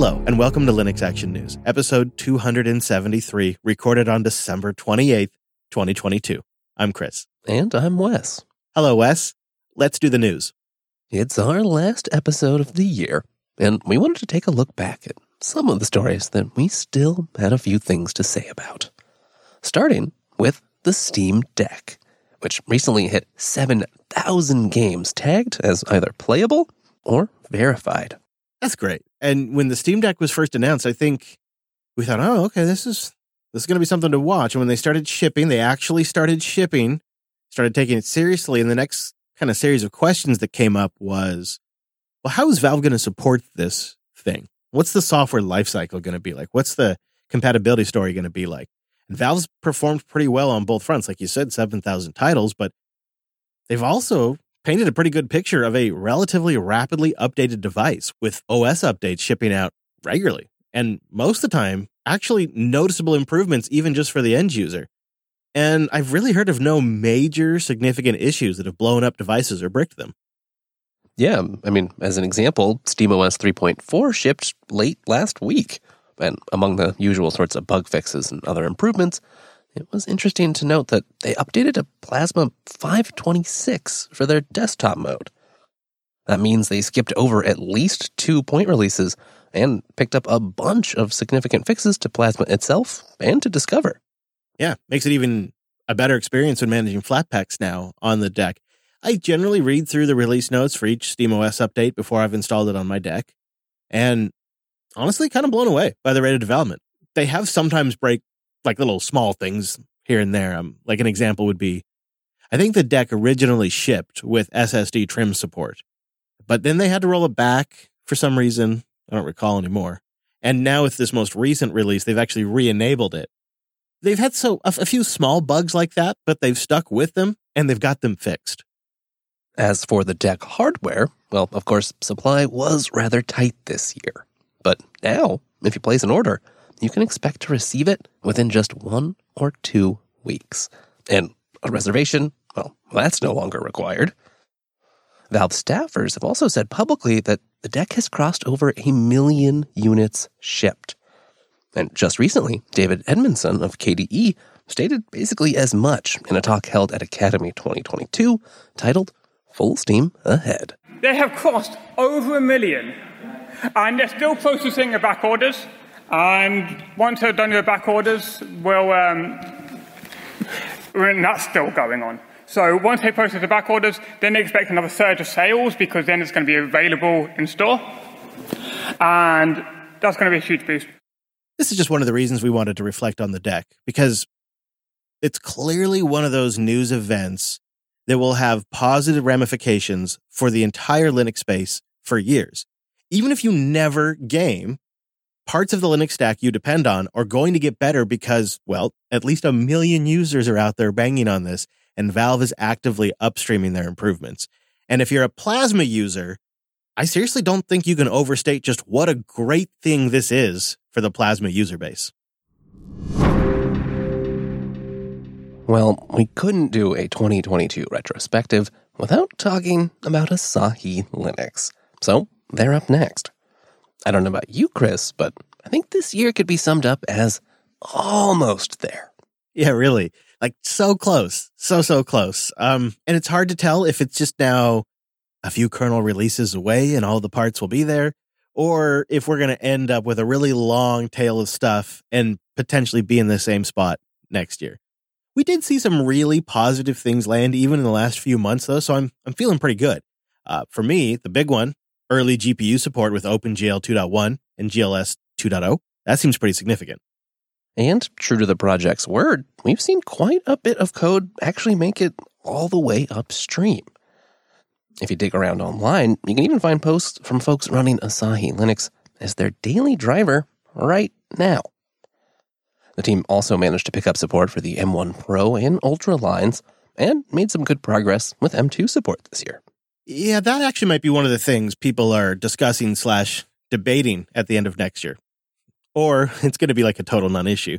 Hello, and welcome to Linux Action News, episode 273, recorded on December 28th, 2022. I'm Chris. And I'm Wes. Hello, Wes. Let's do the news. It's our last episode of the year, and we wanted to take a look back at some of the stories that we still had a few things to say about. Starting with the Steam Deck, which recently hit 7,000 games tagged as either playable or verified. That's great. And when the Steam Deck was first announced, I think we thought, oh, okay, this is this is going to be something to watch. And when they started shipping, they actually started shipping, started taking it seriously. And the next kind of series of questions that came up was, well, how is Valve going to support this thing? What's the software lifecycle going to be like? What's the compatibility story going to be like? And Valve's performed pretty well on both fronts. Like you said, 7,000 titles, but they've also painted a pretty good picture of a relatively rapidly updated device with OS updates shipping out regularly. And most of the time, actually noticeable improvements, even just for the end user. And I've really heard of no major significant issues that have blown up devices or bricked them. Yeah, I mean, as an example, SteamOS 3.4 shipped late last week. And among the usual sorts of bug fixes and other improvements, it was interesting to note that they updated to Plasma 526 for their desktop mode. That means they skipped over at least two point releases and picked up a bunch of significant fixes to Plasma itself and to Discover. Yeah, makes it even a better experience when managing Flatpaks now on the deck. I generally read through the release notes for each SteamOS update before I've installed it on my deck. And honestly, kind of blown away by the rate of development. They have sometimes break like little small things here and there. Um, like an example would be I think the deck originally shipped with SSD trim support, but then they had to roll it back for some reason. I don't recall anymore. And now with this most recent release, they've actually re-enabled it. They've had so a, a few small bugs like that, but they've stuck with them and they've got them fixed. As for the deck hardware, well, of course, supply was rather tight this year. But now, if you place an order, you can expect to receive it within just one or two weeks. And a reservation, well, that's no longer required. Valve staffers have also said publicly that the deck has crossed over a million units shipped. And just recently, David Edmondson of KDE stated basically as much in a talk held at Akademy 2022 titled Full Steam Ahead. They have crossed over a million, and they're still processing the back orders. And once they're done the back orders, we'll, um, that's still going on. So once they process the back orders, then they expect another surge of sales because then it's going to be available in store. And that's going to be a huge boost. This is just one of the reasons we wanted to reflect on the deck because it's clearly one of those news events that will have positive ramifications for the entire Linux space for years. Even if you never game, parts of the Linux stack you depend on are going to get better because, well, at least a million users are out there banging on this and Valve is actively upstreaming their improvements. And if you're a Plasma user, I seriously don't think you can overstate just what a great thing this is for the Plasma user base. Well, we couldn't do a 2022 retrospective without talking about Asahi Linux. So they're up next. I don't know about you, Chris, but I think this year could be summed up as almost there. Yeah, really like so close, so so close. Um, and it's hard to tell if it's just now a few kernel releases away and all the parts will be there, or if we're going to end up with a really long tail of stuff and potentially be in the same spot next year. We did see some really positive things land even in the last few months, though, so I'm I'm feeling pretty good. Uh, for me, the big one, early GPU support with OpenGL 2.1 and GLES 2.0. That seems pretty significant. And true to the project's word, we've seen quite a bit of code actually make it all the way upstream. If you dig around online, you can even find posts from folks running Asahi Linux as their daily driver right now. The team also managed to pick up support for the M1 Pro and Ultra lines and made some good progress with M2 support this year. Yeah, that actually might be one of the things people are discussing slash debating at the end of next year or it's going to be like a total non issue.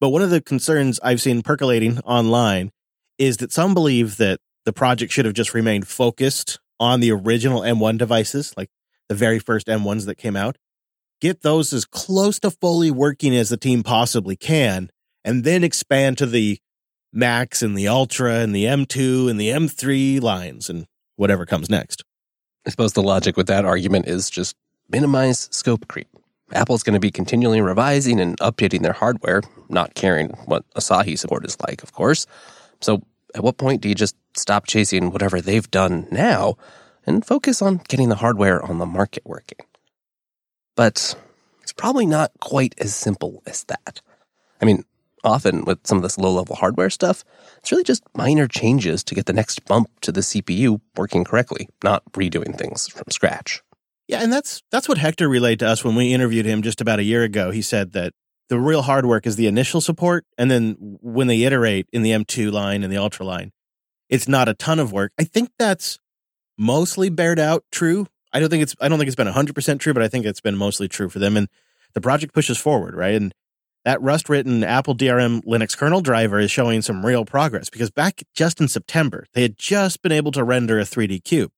But one of the concerns I've seen percolating online is that some believe that the project should have just remained focused on the original M1 devices, like the very first M1s that came out, get those as close to fully working as the team possibly can, and then expand to the Max and the Ultra and the M2 and the M3 lines and whatever comes next. I suppose the logic with that argument is just minimize scope creep. Apple's going to be continually revising and updating their hardware, not caring what Asahi support is like, of course. So, at what point do you just stop chasing whatever they've done now and focus on getting the hardware on the market working? But it's probably not quite as simple as that. I mean, often with some of this low level hardware stuff, it's really just minor changes to get the next bump to the CPU working correctly, not redoing things from scratch. Yeah, and that's that's what Hector relayed to us when we interviewed him just about a year ago. He said that the real hard work is the initial support, and then when they iterate in the M2 line and the Ultra line, it's not a ton of work. I think that's mostly bared out true. I don't think it's I don't think it's been 100% true, but I think it's been mostly true for them and the project pushes forward, right? And that Rust written Apple DRM Linux kernel driver is showing some real progress because back just in September, they had just been able to render a 3D cube.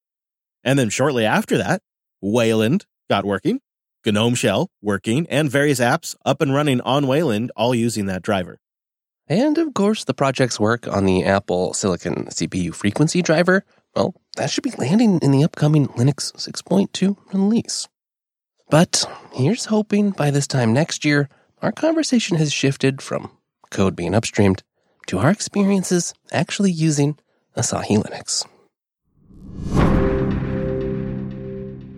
And then shortly after that, Wayland got working, GNOME Shell working, and various apps up and running on Wayland, all using that driver. And of course, the project's work on the Apple Silicon CPU frequency driver, well, that should be landing in the upcoming Linux 6.2 release. But here's hoping by this time next year, our conversation has shifted from code being upstreamed to our experiences actually using Asahi Linux.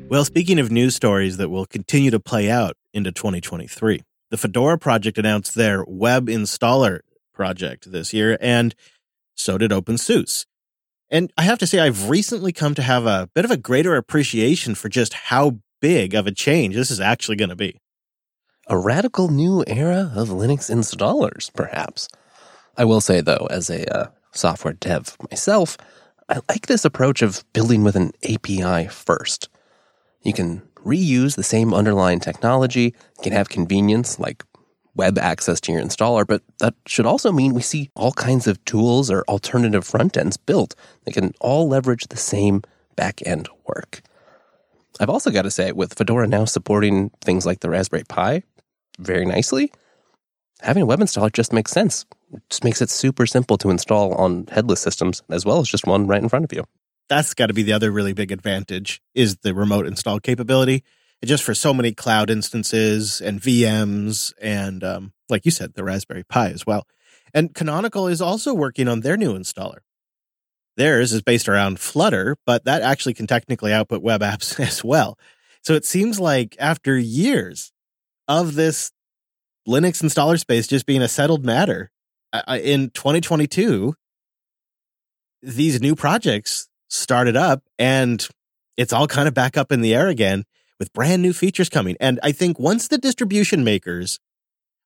Well, speaking of news stories that will continue to play out into 2023, the Fedora project announced their web installer project this year, and so did OpenSUSE. And I have to say, I've recently come to have a bit of a greater appreciation for just how big of a change this is actually going to be. A radical new era of Linux installers, perhaps. I will say, though, as a uh, software dev myself, I like this approach of building with an API first. You can reuse the same underlying technology, you can have convenience like web access to your installer, but that should also mean we see all kinds of tools or alternative front ends built that can all leverage the same back end work. I've also got to say, with Fedora now supporting things like the Raspberry Pi very nicely, having a web installer just makes sense. It just makes it super simple to install on headless systems as well as just one right in front of you that's got to be the other really big advantage is the remote install capability. And just for so many cloud instances and VMs and um, like you said, the Raspberry Pi as well. And Canonical is also working on their new installer. Theirs is based around Flutter, but that actually can technically output web apps as well. So it seems like after years of this Linux installer space just being a settled matter in 2022, these new projects started up and it's all kind of back up in the air again with brand new features coming. And I think once the distribution makers,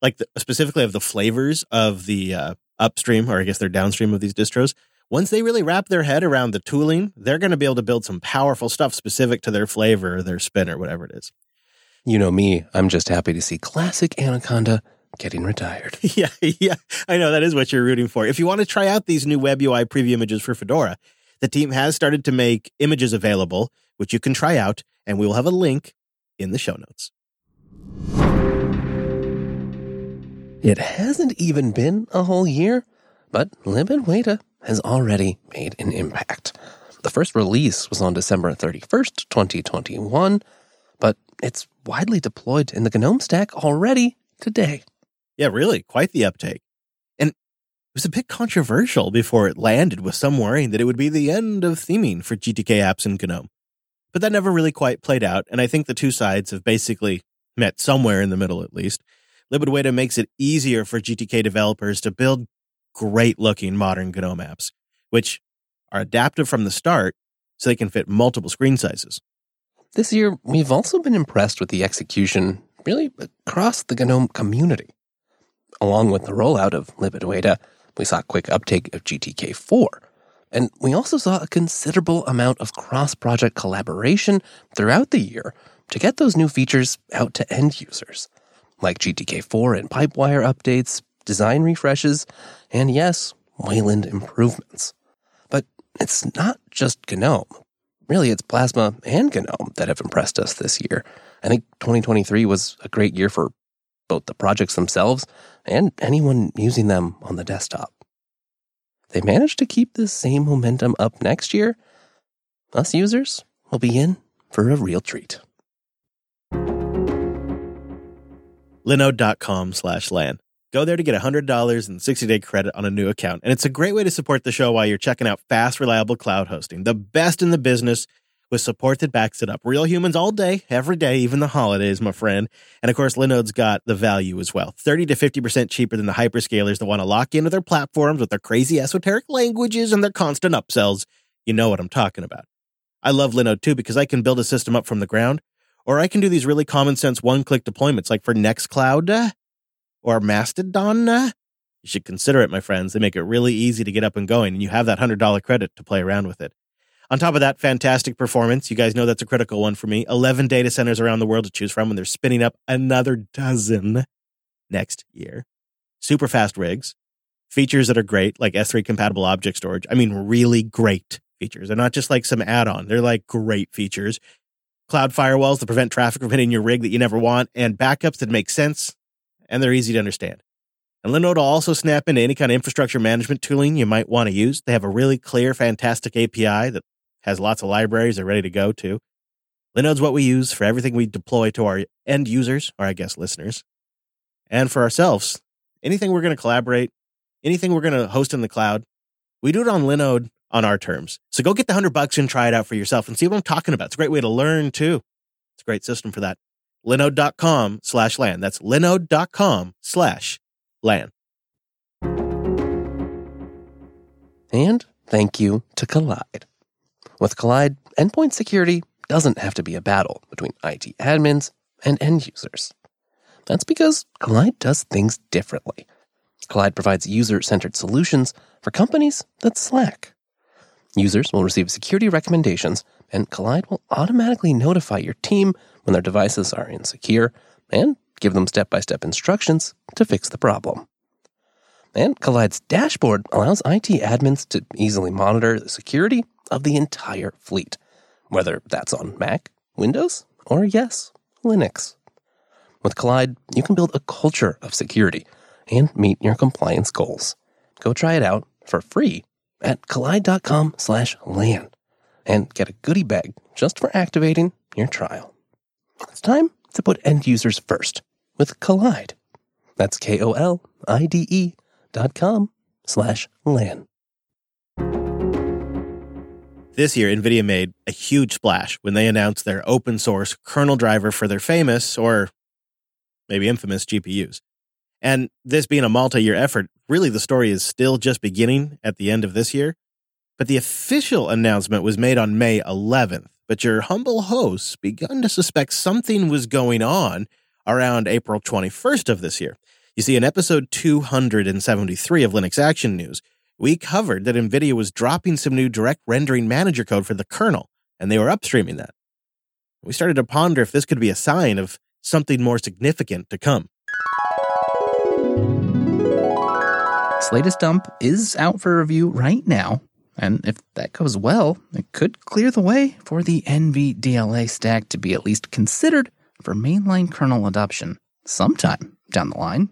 like the, specifically of the flavors of the uh, upstream, or I guess they're downstream of these distros, once they really wrap their head around the tooling, they're going to be able to build some powerful stuff specific to their flavor or their spin or whatever it is. You know me, I'm just happy to see classic Anaconda getting retired. yeah, yeah. I know that is what you're rooting for. If you want to try out these new web UI preview images for Fedora, the team has started to make images available, which you can try out, and we will have a link in the show notes. It hasn't even been a whole year, but libadwaita has already made an impact. The first release was on December 31st, 2021, but it's widely deployed in the GNOME stack already today. Yeah, really, quite the uptake. And it was a bit controversial before it landed, with some worrying that it would be the end of theming for GTK apps in GNOME. But that never really quite played out, and I think the two sides have basically met somewhere in the middle at least. Libadwaita makes it easier for GTK developers to build great looking modern GNOME apps, which are adaptive from the start so they can fit multiple screen sizes. This year, we've also been impressed with the execution really across the GNOME community. Along with the rollout of libadwaita, we saw quick uptake of GTK4. And we also saw a considerable amount of cross project collaboration throughout the year to get those new features out to end users, like GTK4 and Pipewire updates, design refreshes, and yes, Wayland improvements. But it's not just GNOME. Really it's Plasma and GNOME that have impressed us this year. I think 2023 was a great year for both the projects themselves and anyone using them on the desktop. They managed to keep this same momentum up next year. Us users will be in for a real treat. Linode.com slash LAN. Go there to get $100 and 60 day credit on a new account. And it's a great way to support the show while you're checking out fast, reliable cloud hosting, the best in the business with support that backs it up. Real humans all day, every day, even the holidays, my friend. And of course, Linode's got the value as well 30 to 50% cheaper than the hyperscalers that want to lock into their platforms with their crazy esoteric languages and their constant upsells. You know what I'm talking about. I love Linode too because I can build a system up from the ground, or I can do these really common sense one click deployments like for Nextcloud uh, or Mastodon. You should consider it, my friends. They make it really easy to get up and going, and you have that $100 credit to play around with it. On top of that, fantastic performance. You guys know that's a critical one for me. 11 data centers around the world to choose from, and they're spinning up another dozen next year. Super fast rigs, features that are great, like S3 compatible object storage. I mean, really great features. They're not just like some add on, they're like great features. Cloud firewalls to prevent traffic from hitting your rig that you never want, and backups that make sense and they're easy to understand. And Linode will also snap into any kind of infrastructure management tooling you might want to use. They have a really clear, fantastic API that has lots of libraries they're ready to go to. Linode's what we use for everything we deploy to our end users, or I guess listeners, and for ourselves. Anything we're going to collaborate, anything we're going to host in the cloud, we do it on Linode on our terms. So go get the hundred bucks and try it out for yourself and see what I'm talking about. It's a great way to learn too. It's a great system for that linode.com slash LAN. That's linode.com slash LAN. And thank you to Kolide. With Kolide, endpoint security doesn't have to be a battle between IT admins and end users. That's because Kolide does things differently. Kolide provides user centered solutions for companies that slack. Users will receive security recommendations, and Kolide will automatically notify your team when their devices are insecure and give them step by step instructions to fix the problem. And Kolide's dashboard allows IT admins to easily monitor the security of the entire fleet, whether that's on Mac, Windows, or yes, Linux. With Kolide, you can build a culture of security and meet your compliance goals. Go try it out for free at kolide.com slash LAN and get a goodie bag just for activating your trial. It's time to put end users first with Kolide. That's K-O-L-I-D-E dot com slash LAN. This year, NVIDIA made a huge splash when they announced their open source kernel driver for their famous, or maybe infamous, GPUs. And this being a multi year effort, really the story is still just beginning at the end of this year. But the official announcement was made on May 11th. But your humble hosts begun to suspect something was going on around April 21st of this year. You see, in episode 273 of Linux Action News, we covered that NVIDIA was dropping some new direct rendering manager code for the kernel, and they were upstreaming that. We started to ponder if this could be a sign of something more significant to come. This latest dump is out for review right now, and if that goes well, it could clear the way for the NVDLA stack to be at least considered for mainline kernel adoption sometime down the line.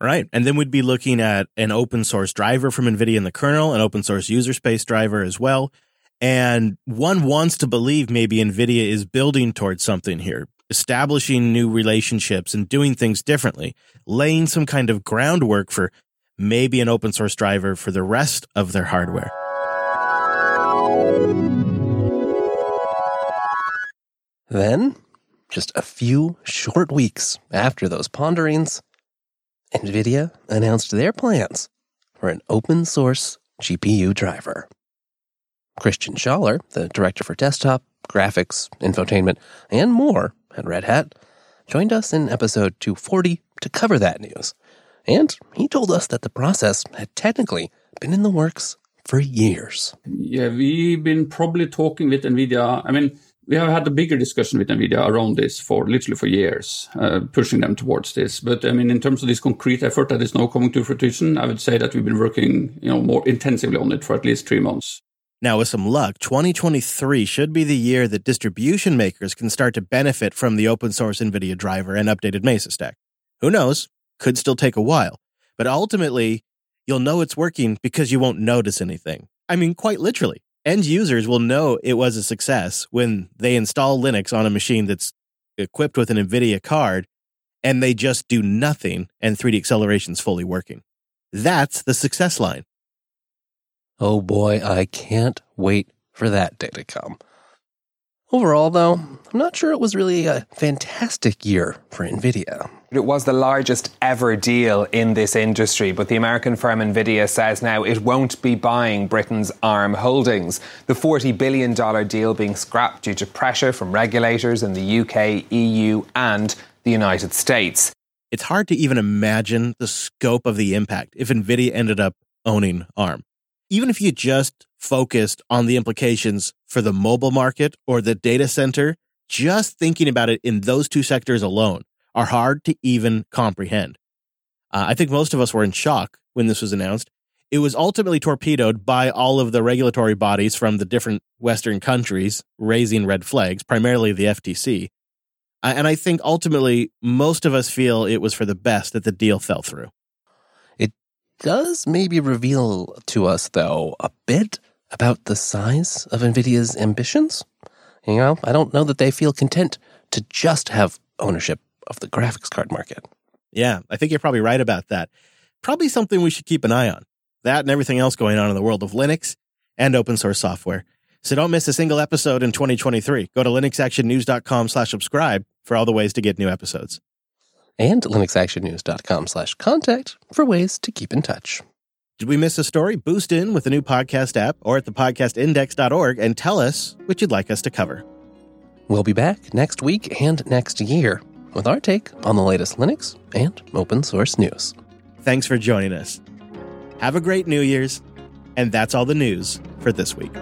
Right. And then we'd be looking at an open source driver from NVIDIA in the kernel, an open source user space driver as well. And one wants to believe maybe NVIDIA is building towards something here, establishing new relationships and doing things differently, laying some kind of groundwork for maybe an open source driver for the rest of their hardware. Then, just a few short weeks after those ponderings, NVIDIA announced their plans for an open source GPU driver. Christian Schaller, the director for desktop, graphics, infotainment, and more at Red Hat, joined us in episode 240 to cover that news. And he told us that the process had technically been in the works for years. Yeah, we've been probably talking with NVIDIA. I mean, we have had a bigger discussion with NVIDIA around this for literally for years, uh, pushing them towards this. But I mean, in terms of this concrete effort that is now coming to fruition, I would say that we've been working, you know, more intensively on it for at least three months. Now, with some luck, 2023 should be the year that distribution makers can start to benefit from the open source NVIDIA driver and updated Mesa stack. Who knows? Could still take a while. But ultimately, you'll know it's working because you won't notice anything. I mean, quite literally. End users will know it was a success when they install Linux on a machine that's equipped with an NVIDIA card and they just do nothing and 3D acceleration is fully working. That's the success line. Oh boy, I can't wait for that day to come. Overall, though, I'm not sure it was really a fantastic year for NVIDIA. It was the largest ever deal in this industry, but the American firm Nvidia says now it won't be buying Britain's ARM holdings. The $40 billion deal being scrapped due to pressure from regulators in the UK, EU, and the United States. It's hard to even imagine the scope of the impact if Nvidia ended up owning ARM. Even if you just focused on the implications for the mobile market or the data center, just thinking about it in those two sectors alone are hard to even comprehend. Uh, I think most of us were in shock when this was announced. It was ultimately torpedoed by all of the regulatory bodies from the different Western countries raising red flags, primarily the FTC. And I think ultimately most of us feel it was for the best that the deal fell through. It does maybe reveal to us, though, a bit about the size of NVIDIA's ambitions. You know, I don't know that they feel content to just have ownership of the graphics card market. Yeah, I think you're probably right about that. Probably something we should keep an eye on. That and everything else going on in the world of Linux and open source software. So don't miss a single episode in 2023. Go to linuxactionnews.com slash subscribe for all the ways to get new episodes. And linuxactionnews.com slash contact for ways to keep in touch. Did we miss a story? Boost in with the new podcast app or at thepodcastindex.org and tell us what you'd like us to cover. We'll be back next week and next year with our take on the latest Linux and open source news. Thanks for joining us. Have a great New Year's, and that's all the news for this week.